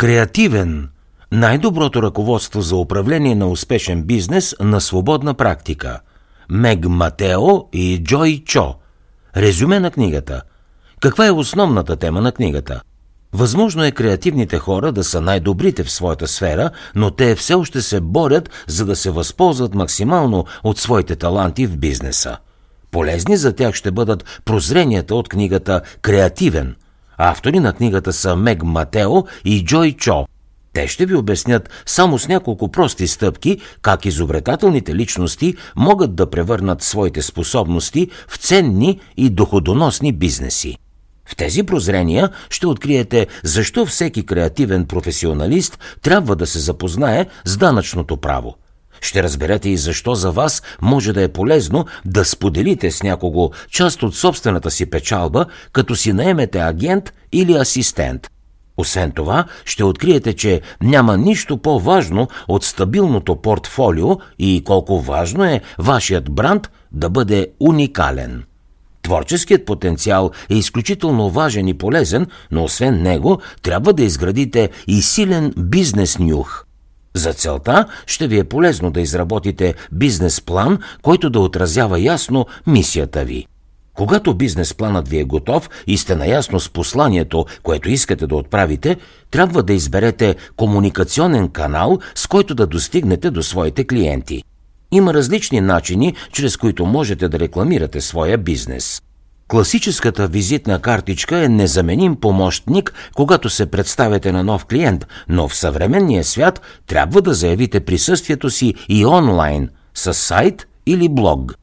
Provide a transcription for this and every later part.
Креативен – най-доброто ръководство за управление на успешен бизнес на свободна практика. Мег Матео и Джой Чо. Резюме на книгата. Каква е основната тема на книгата? Възможно е креативните хора да са най-добрите в своята сфера, но те все още се борят, за да се възползват максимално от своите таланти в бизнеса. Полезни за тях ще бъдат прозренията от книгата «Креативен». Автори на книгата са Мег Матео и Джой Чо. Те ще ви обяснят само с няколко прости стъпки как изобретателните личности могат да превърнат своите способности в ценни и доходоносни бизнеси. В тези прозрения ще откриете защо всеки креативен професионалист трябва да се запознае с данъчното право. Ще разберете и защо за вас може да е полезно да споделите с някого част от собствената си печалба, като си наемете агент или асистент. Освен това, ще откриете, че няма нищо по-важно от стабилното портфолио и колко важно е вашият бранд да бъде уникален. Творческият потенциал е изключително важен и полезен, но освен него трябва да изградите и силен бизнес нюх. За целта ще ви е полезно да изработите бизнес план, който да отразява ясно мисията ви. Когато бизнес планът ви е готов и сте наясно с посланието, което искате да отправите, трябва да изберете комуникационен канал, с който да достигнете до своите клиенти. Има различни начини, чрез които можете да рекламирате своя бизнес. Класическата визитна картичка е незаменим помощник, когато се представяте на нов клиент, но в съвременния свят трябва да заявите присъствието си и онлайн, с сайт или блог.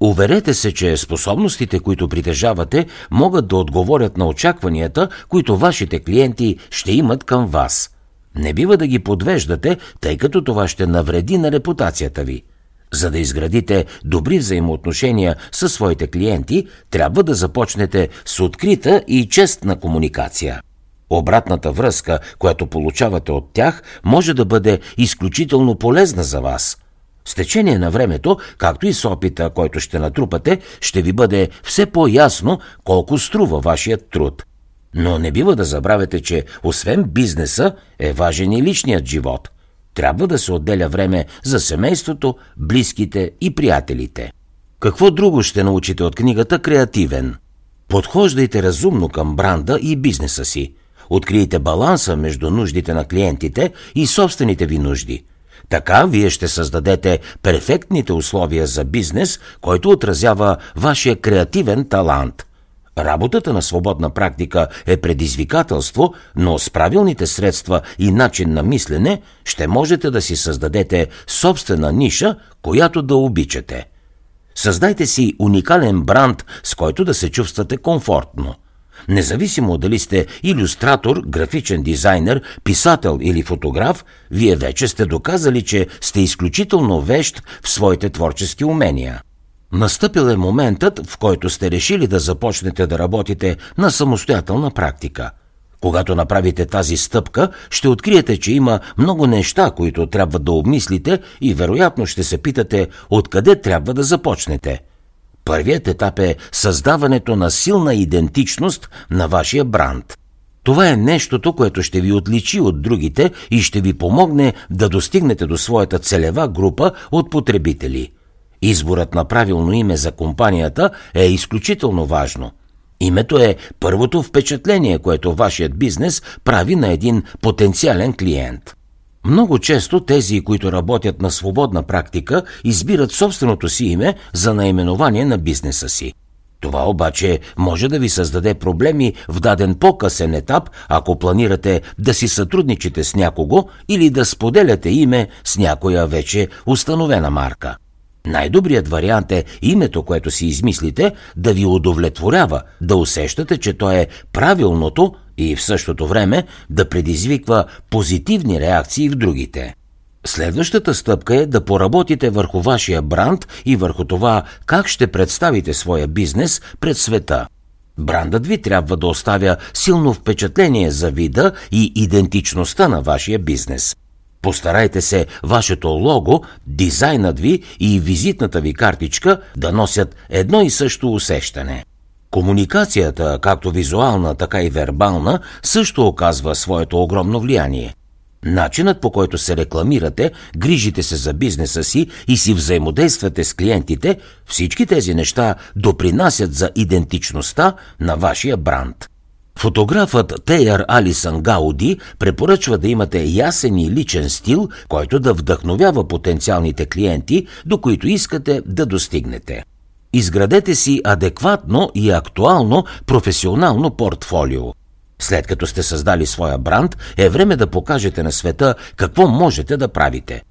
Уверете се, че способностите, които притежавате, могат да отговорят на очакванията, които вашите клиенти ще имат към вас. Не бива да ги подвеждате, тъй като това ще навреди на репутацията ви. За да изградите добри взаимоотношения със своите клиенти, трябва да започнете с открита и честна комуникация. Обратната връзка, която получавате от тях, може да бъде изключително полезна за вас. С течение на времето, както и с опита, който ще натрупате, ще ви бъде все по-ясно колко струва вашият труд. Но не бива да забравяте, че освен бизнеса е важен и личният живот – трябва да се отделя време за семейството, близките и приятелите. Какво друго ще научите от книгата Креативен? Подхождайте разумно към бранда и бизнеса си. Открийте баланса между нуждите на клиентите и собствените ви нужди. Така вие ще създадете перфектните условия за бизнес, който отразява вашия креативен талант – Работата на свободна практика е предизвикателство, но с правилните средства и начин на мислене ще можете да си създадете собствена ниша, която да обичате. Създайте си уникален бранд, с който да се чувствате комфортно. Независимо дали сте иллюстратор, графичен дизайнер, писател или фотограф, вие вече сте доказали, че сте изключително вещ в своите творчески умения. Настъпил е моментът, в който сте решили да започнете да работите на самостоятелна практика. Когато направите тази стъпка, ще откриете, че има много неща, които трябва да обмислите и вероятно ще се питате откъде трябва да започнете. Първият етап е създаването на силна идентичност на вашия бранд. Това е нещото, което ще ви отличи от другите и ще ви помогне да достигнете до своята целева група от потребители – Изборът на правилно име за компанията е изключително важно. Името е първото впечатление, което вашият бизнес прави на един потенциален клиент. Много често тези, които работят на свободна практика, избират собственото си име за наименование на бизнеса си. Това обаче може да ви създаде проблеми в даден по-късен етап, ако планирате да си сътрудничите с някого или да споделяте име с някоя вече установена марка. Най-добрият вариант е името, което си измислите, да ви удовлетворява, да усещате, че то е правилното и в същото време да предизвиква позитивни реакции в другите. Следващата стъпка е да поработите върху вашия бранд и върху това как ще представите своя бизнес пред света. Брандът ви трябва да оставя силно впечатление за вида и идентичността на вашия бизнес – Постарайте се вашето лого, дизайнът ви и визитната ви картичка да носят едно и също усещане. Комуникацията, както визуална, така и вербална, също оказва своето огромно влияние. Начинът по който се рекламирате, грижите се за бизнеса си и си взаимодействате с клиентите, всички тези неща допринасят за идентичността на вашия бранд. Фотографът Тейър Алисън Гауди препоръчва да имате ясен и личен стил, който да вдъхновява потенциалните клиенти, до които искате да достигнете. Изградете си адекватно и актуално професионално портфолио. След като сте създали своя бранд, е време да покажете на света какво можете да правите.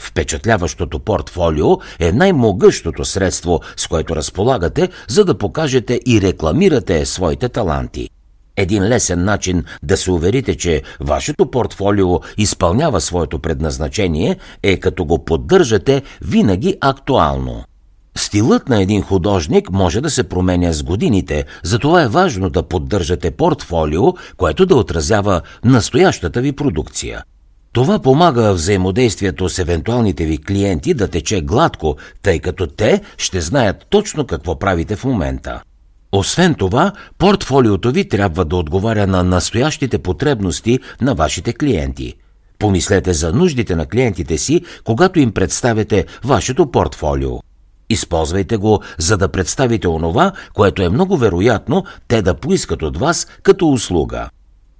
Впечатляващото портфолио е най-могъщото средство, с което разполагате, за да покажете и рекламирате своите таланти. Един лесен начин да се уверите, че вашето портфолио изпълнява своето предназначение е като го поддържате винаги актуално. Стилът на един художник може да се променя с годините, затова е важно да поддържате портфолио, което да отразява настоящата ви продукция. Това помага взаимодействието с евентуалните ви клиенти да тече гладко, тъй като те ще знаят точно какво правите в момента. Освен това, портфолиото ви трябва да отговаря на настоящите потребности на вашите клиенти. Помислете за нуждите на клиентите си, когато им представяте вашето портфолио. Използвайте го, за да представите онова, което е много вероятно те да поискат от вас като услуга.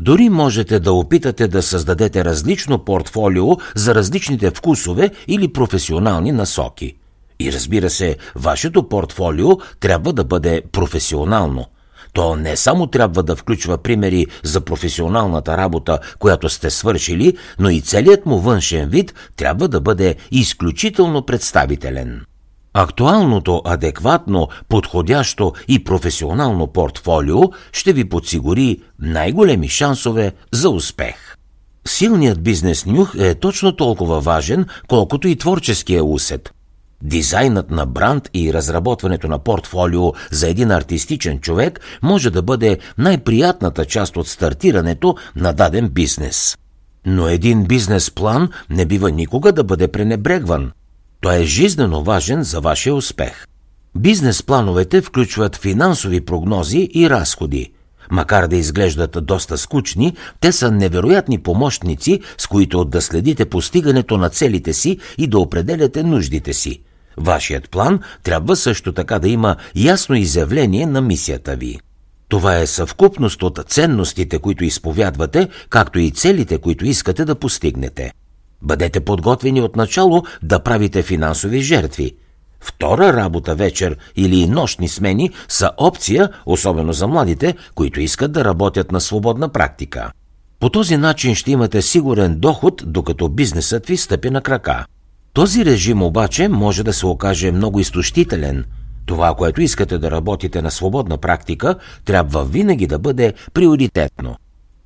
Дори можете да опитате да създадете различно портфолио за различните вкусове или професионални насоки. И разбира се, вашето портфолио трябва да бъде професионално. То не само трябва да включва примери за професионалната работа, която сте свършили, но и целият му външен вид трябва да бъде изключително представителен. Актуалното, адекватно, подходящо и професионално портфолио ще ви подсигури най-големи шансове за успех. Силният бизнес нюх е точно толкова важен, колкото и творческия усет. Дизайнът на бранд и разработването на портфолио за един артистичен човек може да бъде най-приятната част от стартирането на даден бизнес. Но един бизнес план не бива никога да бъде пренебрегван – той е жизненно важен за вашия успех. Бизнес плановете включват финансови прогнози и разходи. Макар да изглеждат доста скучни, те са невероятни помощници, с които да следите постигането на целите си и да определяте нуждите си. Вашият план трябва също така да има ясно изявление на мисията ви. Това е съвкупност от ценностите, които изповядвате, както и целите, които искате да постигнете. Бъдете подготвени от начало да правите финансови жертви. Втора работа вечер или нощни смени са опция, особено за младите, които искат да работят на свободна практика. По този начин ще имате сигурен доход, докато бизнесът ви стъпи на крака. Този режим обаче може да се окаже много изтощителен. Това, което искате да работите на свободна практика, трябва винаги да бъде приоритетно.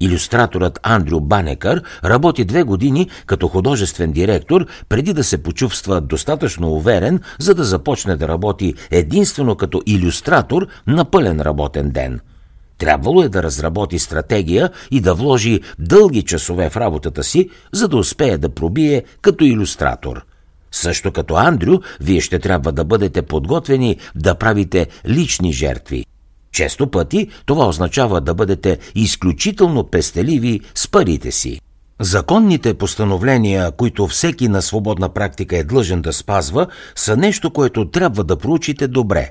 Илюстраторът Андрю Банекър работи две години като художествен директор, преди да се почувства достатъчно уверен, за да започне да работи единствено като иллюстратор на пълен работен ден. Трябвало е да разработи стратегия и да вложи дълги часове в работата си, за да успее да пробие като иллюстратор. Също като Андрю, вие ще трябва да бъдете подготвени да правите лични жертви – често пъти това означава да бъдете изключително пестеливи с парите си. Законните постановления, които всеки на свободна практика е длъжен да спазва, са нещо, което трябва да проучите добре.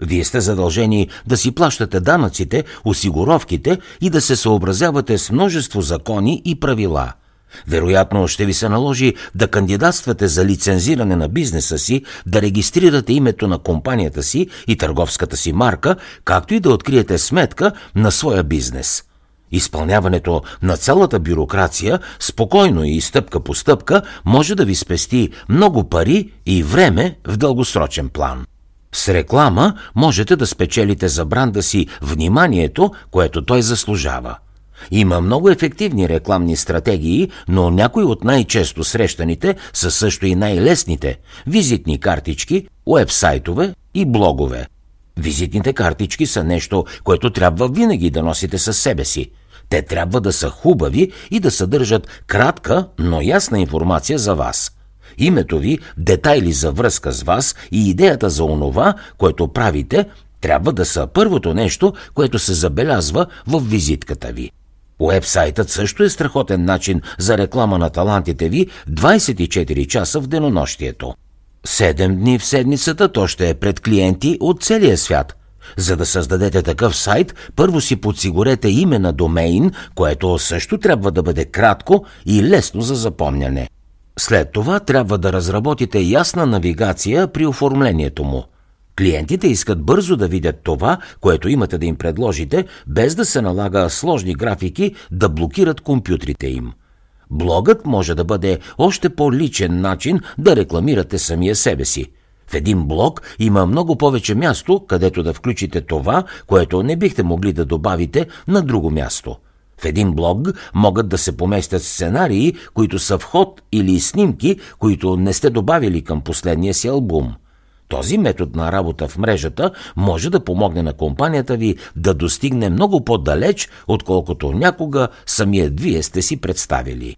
Вие сте задължени да си плащате данъците, осигуровките и да се съобразявате с множество закони и правила – вероятно ще ви се наложи да кандидатствате за лицензиране на бизнеса си, да регистрирате името на компанията си и търговската си марка, както и да откриете сметка на своя бизнес. Изпълняването на цялата бюрокрация, спокойно и стъпка по стъпка, може да ви спести много пари и време в дългосрочен план. С реклама можете да спечелите за бранда си вниманието, което той заслужава – има много ефективни рекламни стратегии, но някои от най-често срещаните са също и най-лесните – визитни картички, уебсайтове и блогове. Визитните картички са нещо, което трябва винаги да носите със себе си. Те трябва да са хубави и да съдържат кратка, но ясна информация за вас. Името ви, детайли за връзка с вас и идеята за онова, което правите, Трябва да са първото нещо, което се забелязва в визитката ви. Уебсайтът също е страхотен начин за реклама на талантите ви 24 часа в денонощието. Седем дни в седмицата то ще е пред клиенти от целия свят. За да създадете такъв сайт, първо си подсигурете име на домейн, което също трябва да бъде кратко и лесно за запомняне. След това трябва да разработите ясна навигация при оформлението му. Клиентите искат бързо да видят това, което имате да им предложите, без да се налага сложни графики да блокират компютрите им. Блогът може да бъде още по-личен начин да рекламирате самия себе си. В един блог има много повече място, където да включите това, което не бихте могли да добавите на друго място. В един блог могат да се поместят сценарии, които са в ход или снимки, които не сте добавили към последния си албум. Този метод на работа в мрежата може да помогне на компанията ви да достигне много по-далеч, отколкото някога самият вие сте си представили.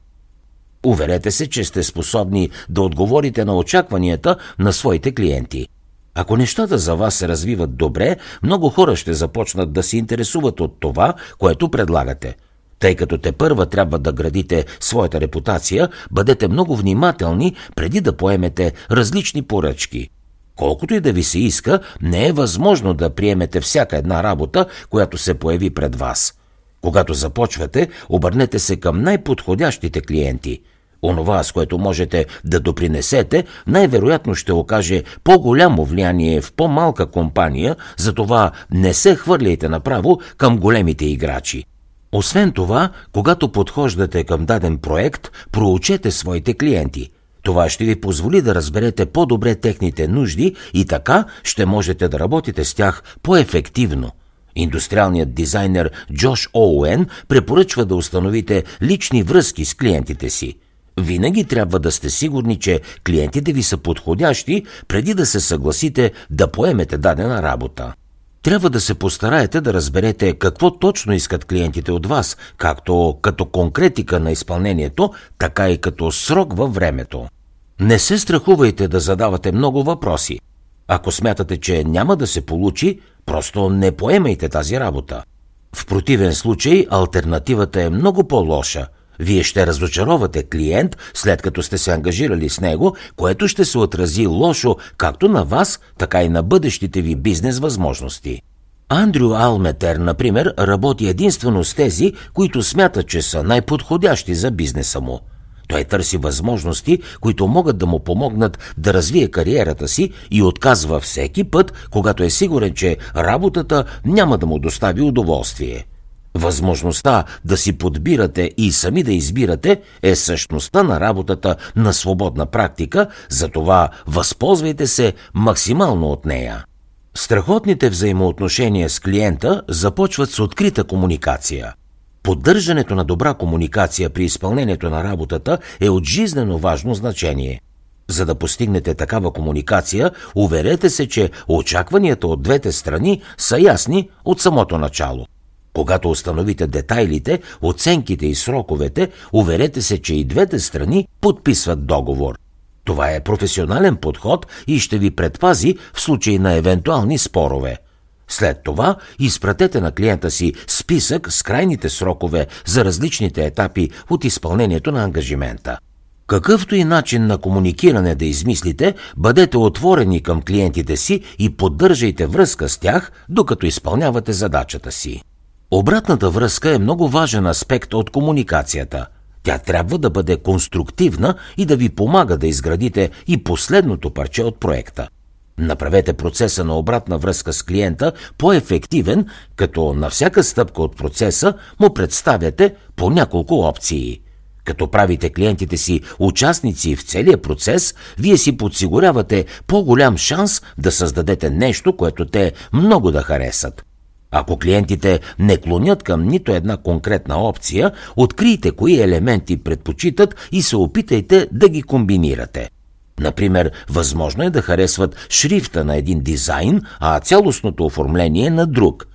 Уверете се, че сте способни да отговорите на очакванията на своите клиенти. Ако нещата за вас се развиват добре, много хора ще започнат да се интересуват от това, което предлагате. Тъй като те първа трябва да градите своята репутация, бъдете много внимателни преди да поемете различни поръчки. Колкото и да ви се иска, не е възможно да приемете всяка една работа, която се появи пред вас. Когато започвате, обърнете се към най-подходящите клиенти. Онова, с което можете да допринесете, най-вероятно ще окаже по-голямо влияние в по-малка компания, затова не се хвърляйте направо към големите играчи. Освен това, когато подхождате към даден проект, проучете своите клиенти. Това ще ви позволи да разберете по-добре техните нужди и така ще можете да работите с тях по-ефективно. Индустриалният дизайнер Джош Оуен препоръчва да установите лични връзки с клиентите си. Винаги трябва да сте сигурни, че клиентите ви са подходящи, преди да се съгласите да поемете дадена работа. Трябва да се постараете да разберете какво точно искат клиентите от вас, както като конкретика на изпълнението, така и като срок във времето. Не се страхувайте да задавате много въпроси. Ако смятате, че няма да се получи, просто не поемайте тази работа. В противен случай альтернативата е много по-лоша. Вие ще разочаровате клиент, след като сте се ангажирали с него, което ще се отрази лошо както на вас, така и на бъдещите ви бизнес възможности. Андрю Алметер, например, работи единствено с тези, които смятат, че са най-подходящи за бизнеса му – той търси възможности, които могат да му помогнат да развие кариерата си и отказва всеки път, когато е сигурен, че работата няма да му достави удоволствие. Възможността да си подбирате и сами да избирате е същността на работата на свободна практика, затова възползвайте се максимално от нея. Страхотните взаимоотношения с клиента започват с открита комуникация – Поддържането на добра комуникация при изпълнението на работата е от жизнено важно значение. За да постигнете такава комуникация, уверете се, че очакванията от двете страни са ясни от самото начало. Когато установите детайлите, оценките и сроковете, уверете се, че и двете страни подписват договор. Това е професионален подход и ще ви предпази в случай на евентуални спорове – след това изпратете на клиента си списък с крайните срокове за различните етапи от изпълнението на ангажимента. Какъвто и начин на комуникиране да измислите, бъдете отворени към клиентите си и поддържайте връзка с тях, докато изпълнявате задачата си. Обратната връзка е много важен аспект от комуникацията. Тя трябва да бъде конструктивна и да ви помага да изградите и последното парче от проекта. Направете процеса на обратна връзка с клиента по-ефективен, като на всяка стъпка от процеса му представяте по няколко опции. Като правите клиентите си участници в целия процес, вие си подсигурявате по-голям шанс да създадете нещо, което те много да харесат. Ако клиентите не клонят към нито една конкретна опция, открийте кои елементи предпочитат и се опитайте да ги комбинирате. Например, възможно е да харесват шрифта на един дизайн, а цялостното оформление на друг.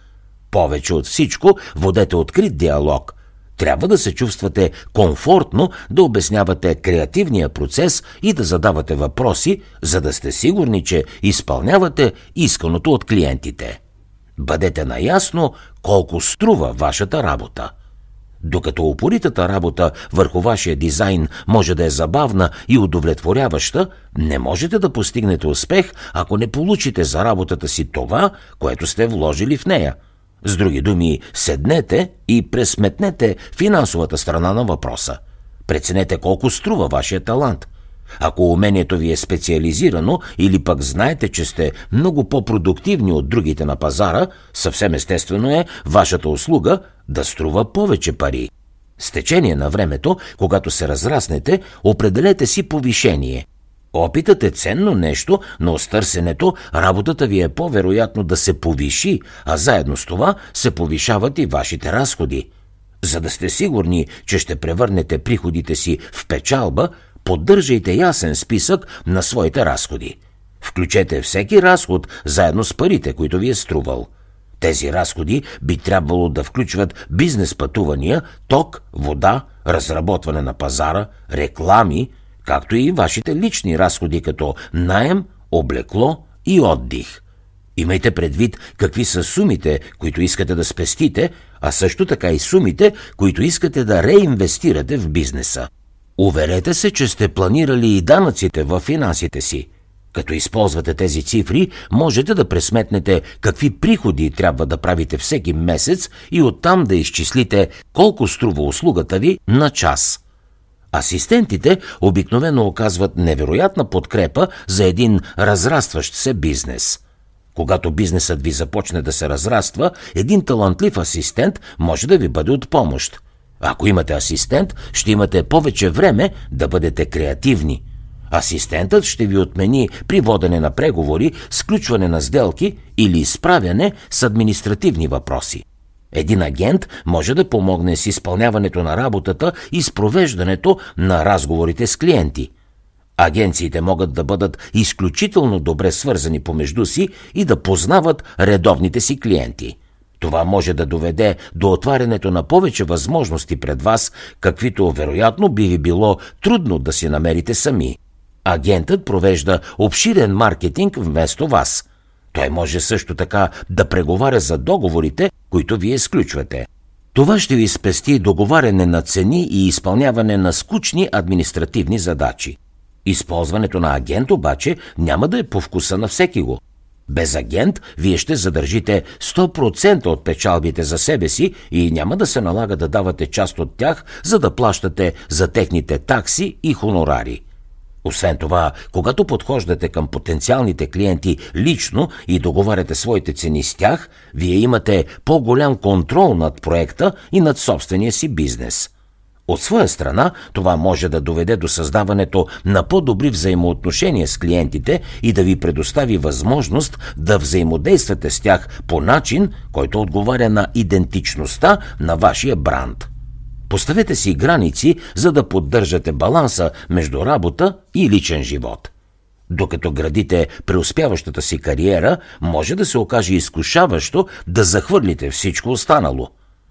Повече от всичко, водете открит диалог. Трябва да се чувствате комфортно да обяснявате креативния процес и да задавате въпроси, за да сте сигурни, че изпълнявате исканото от клиентите. Бъдете наясно колко струва вашата работа. Докато упоритата работа върху вашия дизайн може да е забавна и удовлетворяваща, не можете да постигнете успех, ако не получите за работата си това, което сте вложили в нея. С други думи, седнете и пресметнете финансовата страна на въпроса. Преценете колко струва вашия талант. Ако умението ви е специализирано или пък знаете, че сте много по-продуктивни от другите на пазара, съвсем естествено е вашата услуга да струва повече пари. С течение на времето, когато се разраснете, определете си повишение. Опитът е ценно нещо, но с търсенето работата ви е по-вероятно да се повиши, а заедно с това се повишават и вашите разходи. За да сте сигурни, че ще превърнете приходите си в печалба, поддържайте ясен списък на своите разходи. Включете всеки разход заедно с парите, които ви е струвал. Тези разходи би трябвало да включват бизнес пътувания, ток, вода, разработване на пазара, реклами, както и вашите лични разходи като наем, облекло и отдих. Имайте предвид какви са сумите, които искате да спестите, а също така и сумите, които искате да реинвестирате в бизнеса. Уверете се, че сте планирали и данъците в финансите си. Като използвате тези цифри, можете да пресметнете какви приходи трябва да правите всеки месец и оттам да изчислите колко струва услугата ви на час. Асистентите обикновено оказват невероятна подкрепа за един разрастващ се бизнес. Когато бизнесът ви започне да се разраства, един талантлив асистент може да ви бъде от помощ. Ако имате асистент, ще имате повече време да бъдете креативни. Асистентът ще ви отмени при водене на преговори, сключване на сделки или справяне с административни въпроси. Един агент може да помогне с изпълняването на работата и с провеждането на разговорите с клиенти. Агенциите могат да бъдат изключително добре свързани помежду си и да познават редовните си клиенти. Това може да доведе до отварянето на повече възможности пред вас, каквито вероятно би ви било трудно да си намерите сами. Агентът провежда обширен маркетинг вместо вас. Той може също така да преговаря за договорите, които вие сключвате. Това ще ви спести договаряне на цени и изпълняване на скучни административни задачи. Използването на агент обаче няма да е по вкуса на всеки го. Без агент вие ще задържите 100% от печалбите за себе си и няма да се налага да давате част от тях, за да плащате за техните такси и хонорари. Освен това, когато подхождате към потенциалните клиенти лично и договаряте своите цени с тях, вие имате по-голям контрол над проекта и над собствения си бизнес. От своя страна, това може да доведе до създаването на по-добри взаимоотношения с клиентите и да ви предостави възможност да взаимодействате с тях по начин, който отговаря на идентичността на вашия бранд. Поставете си граници, за да поддържате баланса между работа и личен живот. Докато градите преуспяващата си кариера, може да се окаже изкушаващо да захвърлите всичко останало.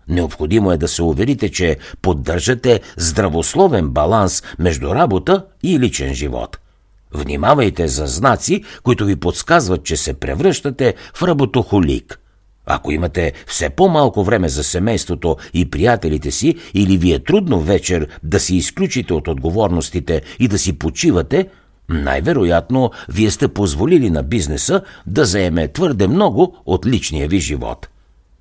Необходимо е да се уверите, че поддържате здравословен баланс между работа и личен живот. Внимавайте за знаци, които ви подсказват, че се превръщате в работохолик – ако имате все по-малко време за семейството и приятелите си, или ви е трудно вечер да си изключите от отговорностите и да си почивате, най-вероятно вие сте позволили на бизнеса да заеме твърде много от личния ви живот.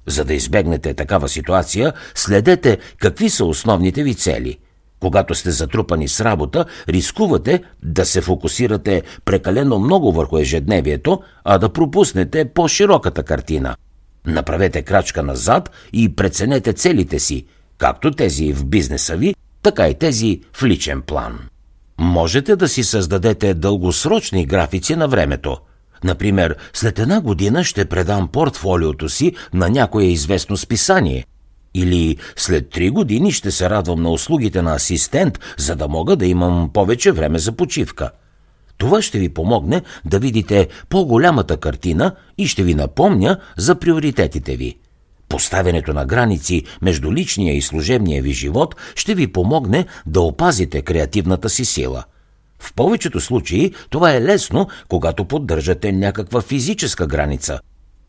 За да избегнете такава ситуация, следете какви са основните ви цели. Когато сте затрупани с работа, рискувате да се фокусирате прекалено много върху ежедневието, а да пропуснете по-широката картина – Направете крачка назад и преценете целите си, както тези в бизнеса ви, така и тези в личен план. Можете да си създадете дългосрочни графици на времето. Например, след една година ще предам портфолиото си на някое известно списание. Или след три години ще се радвам на услугите на асистент, за да мога да имам повече време за почивка – това ще ви помогне да видите по-голямата картина и ще ви напомня за приоритетите ви. Поставянето на граници между личния и служебния ви живот ще ви помогне да опазите креативната си сила. В повечето случаи това е лесно, когато поддържате някаква физическа граница.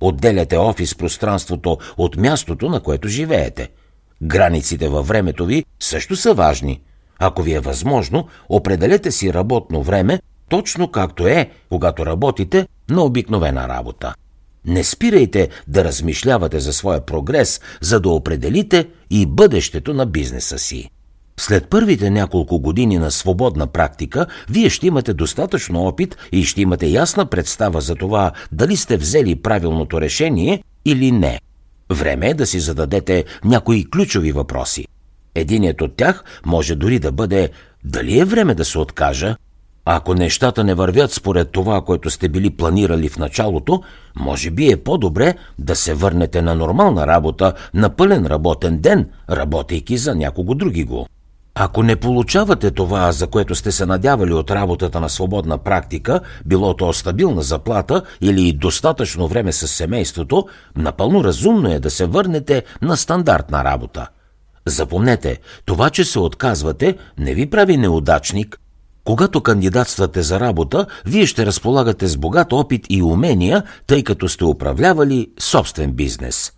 Отделяте офис пространството от мястото, на което живеете. Границите във времето ви също са важни. Ако ви е възможно, определете си работно време, точно както е, когато работите на обикновена работа. Не спирайте да размишлявате за своя прогрес, за да определите и бъдещето на бизнеса си. След първите няколко години на свободна практика, вие ще имате достатъчно опит и ще имате ясна представа за това дали сте взели правилното решение или не. Време е да си зададете някои ключови въпроси. Единият от тях може дори да бъде дали е време да се откажа ако нещата не вървят според това, което сте били планирали в началото, може би е по-добре да се върнете на нормална работа, на пълен работен ден, работейки за някого други го. Ако не получавате това, за което сте се надявали от работата на свободна практика, било то стабилна заплата или достатъчно време с семейството, напълно разумно е да се върнете на стандартна работа. Запомнете, това, че се отказвате, не ви прави неудачник, когато кандидатствате за работа, вие ще разполагате с богат опит и умения, тъй като сте управлявали собствен бизнес.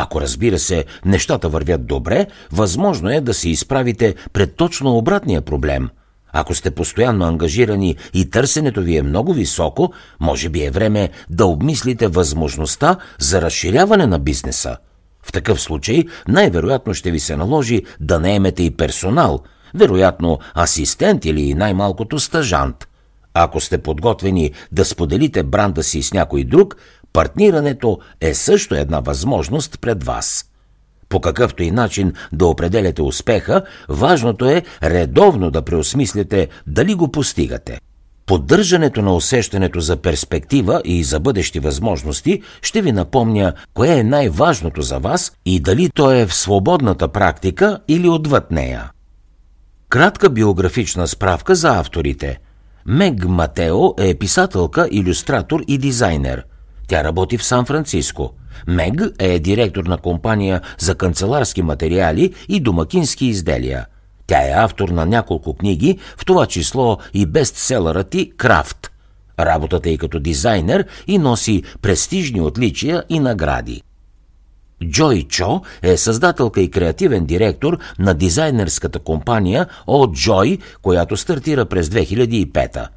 Ако разбира се, нещата вървят добре, възможно е да се изправите пред точно обратния проблем. Ако сте постоянно ангажирани и търсенето ви е много високо, може би е време да обмислите възможността за разширяване на бизнеса. В такъв случай най-вероятно ще ви се наложи да наемете и персонал – вероятно асистент или най-малкото стажант. Ако сте подготвени да споделите бранда си с някой друг, партнирането е също една възможност пред вас. По какъвто и начин да определяте успеха, важното е редовно да преосмислите дали го постигате. Поддържането на усещането за перспектива и за бъдещи възможности ще ви напомня кое е най-важното за вас и дали то е в свободната практика или отвъд нея. Кратка биографична справка за авторите. Мег Матео е писателка, иллюстратор и дизайнер. Тя работи в Сан-Франциско. Мег е директор на компания за канцеларски материали и домакински изделия. Тя е автор на няколко книги, в това число и бестселъра ти «Крафт». Работата е като дизайнер и носи престижни отличия и награди. Джой Чо е създателка и креативен директор на дизайнерската компания О Джой, която стартира през 2005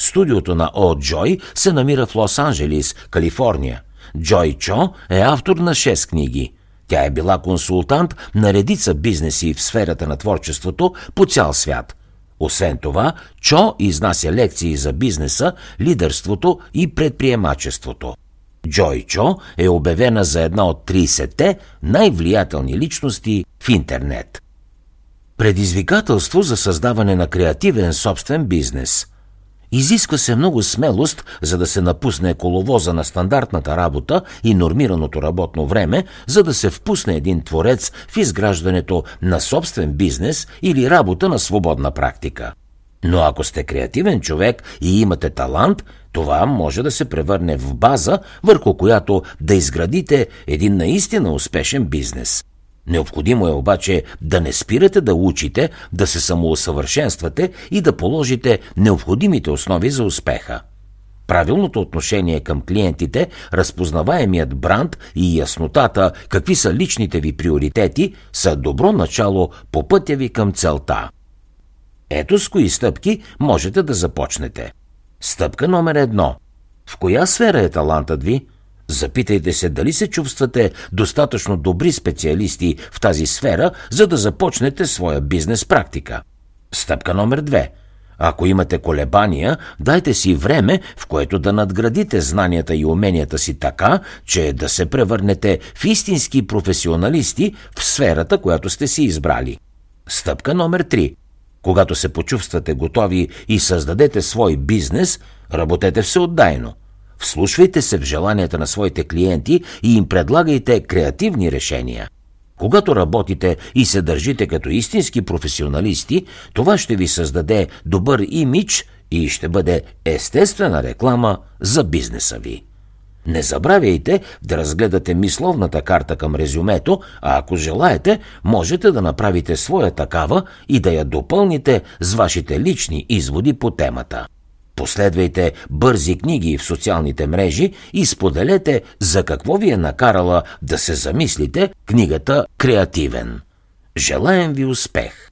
Студиото на О Джой се намира в Лос-Анджелис, Калифорния. Джой Чо е автор на 6 книги. Тя е била консултант на редица бизнеси в сферата на творчеството по цял свят. Освен това, Чо изнася лекции за бизнеса, лидерството и предприемачеството. Джой Чо е обявена за една от 30-те най-влиятелни личности в интернет. Предизвикателство за създаване на креативен собствен бизнес. Изисква се много смелост, за да се напусне коловоза на стандартната работа и нормираното работно време, за да се впусне един творец в изграждането на собствен бизнес или работа на свободна практика. Но ако сте креативен човек и имате талант, това може да се превърне в база, върху която да изградите един наистина успешен бизнес. Необходимо е обаче да не спирате да учите, да се самоусъвършенствате и да положите необходимите основи за успеха. Правилното отношение към клиентите, разпознаваемият бранд и яснотата какви са личните ви приоритети са добро начало по пътя ви към целта. Ето с кои стъпки можете да започнете. Стъпка номер едно. В коя сфера е талантът ви? Запитайте се дали се чувствате достатъчно добри специалисти в тази сфера, за да започнете своя бизнес практика. Стъпка номер две. Ако имате колебания, дайте си време, в което да надградите знанията и уменията си така, че да се превърнете в истински професионалисти в сферата, която сте си избрали. Стъпка номер 3. Когато се почувствате готови и създадете свой бизнес, работете всеотдайно. Вслушвайте се в желанията на своите клиенти и им предлагайте креативни решения. Когато работите и се държите като истински професионалисти, това ще ви създаде добър имидж и ще бъде естествена реклама за бизнеса ви. Не забравяйте да разгледате мисловната карта към резюмето, а ако желаете, можете да направите своя такава и да я допълните с вашите лични изводи по темата. Последвайте бързи книги в социалните мрежи и споделете за какво ви е накарала да се замислите книгата Креативен. Желаем ви успех!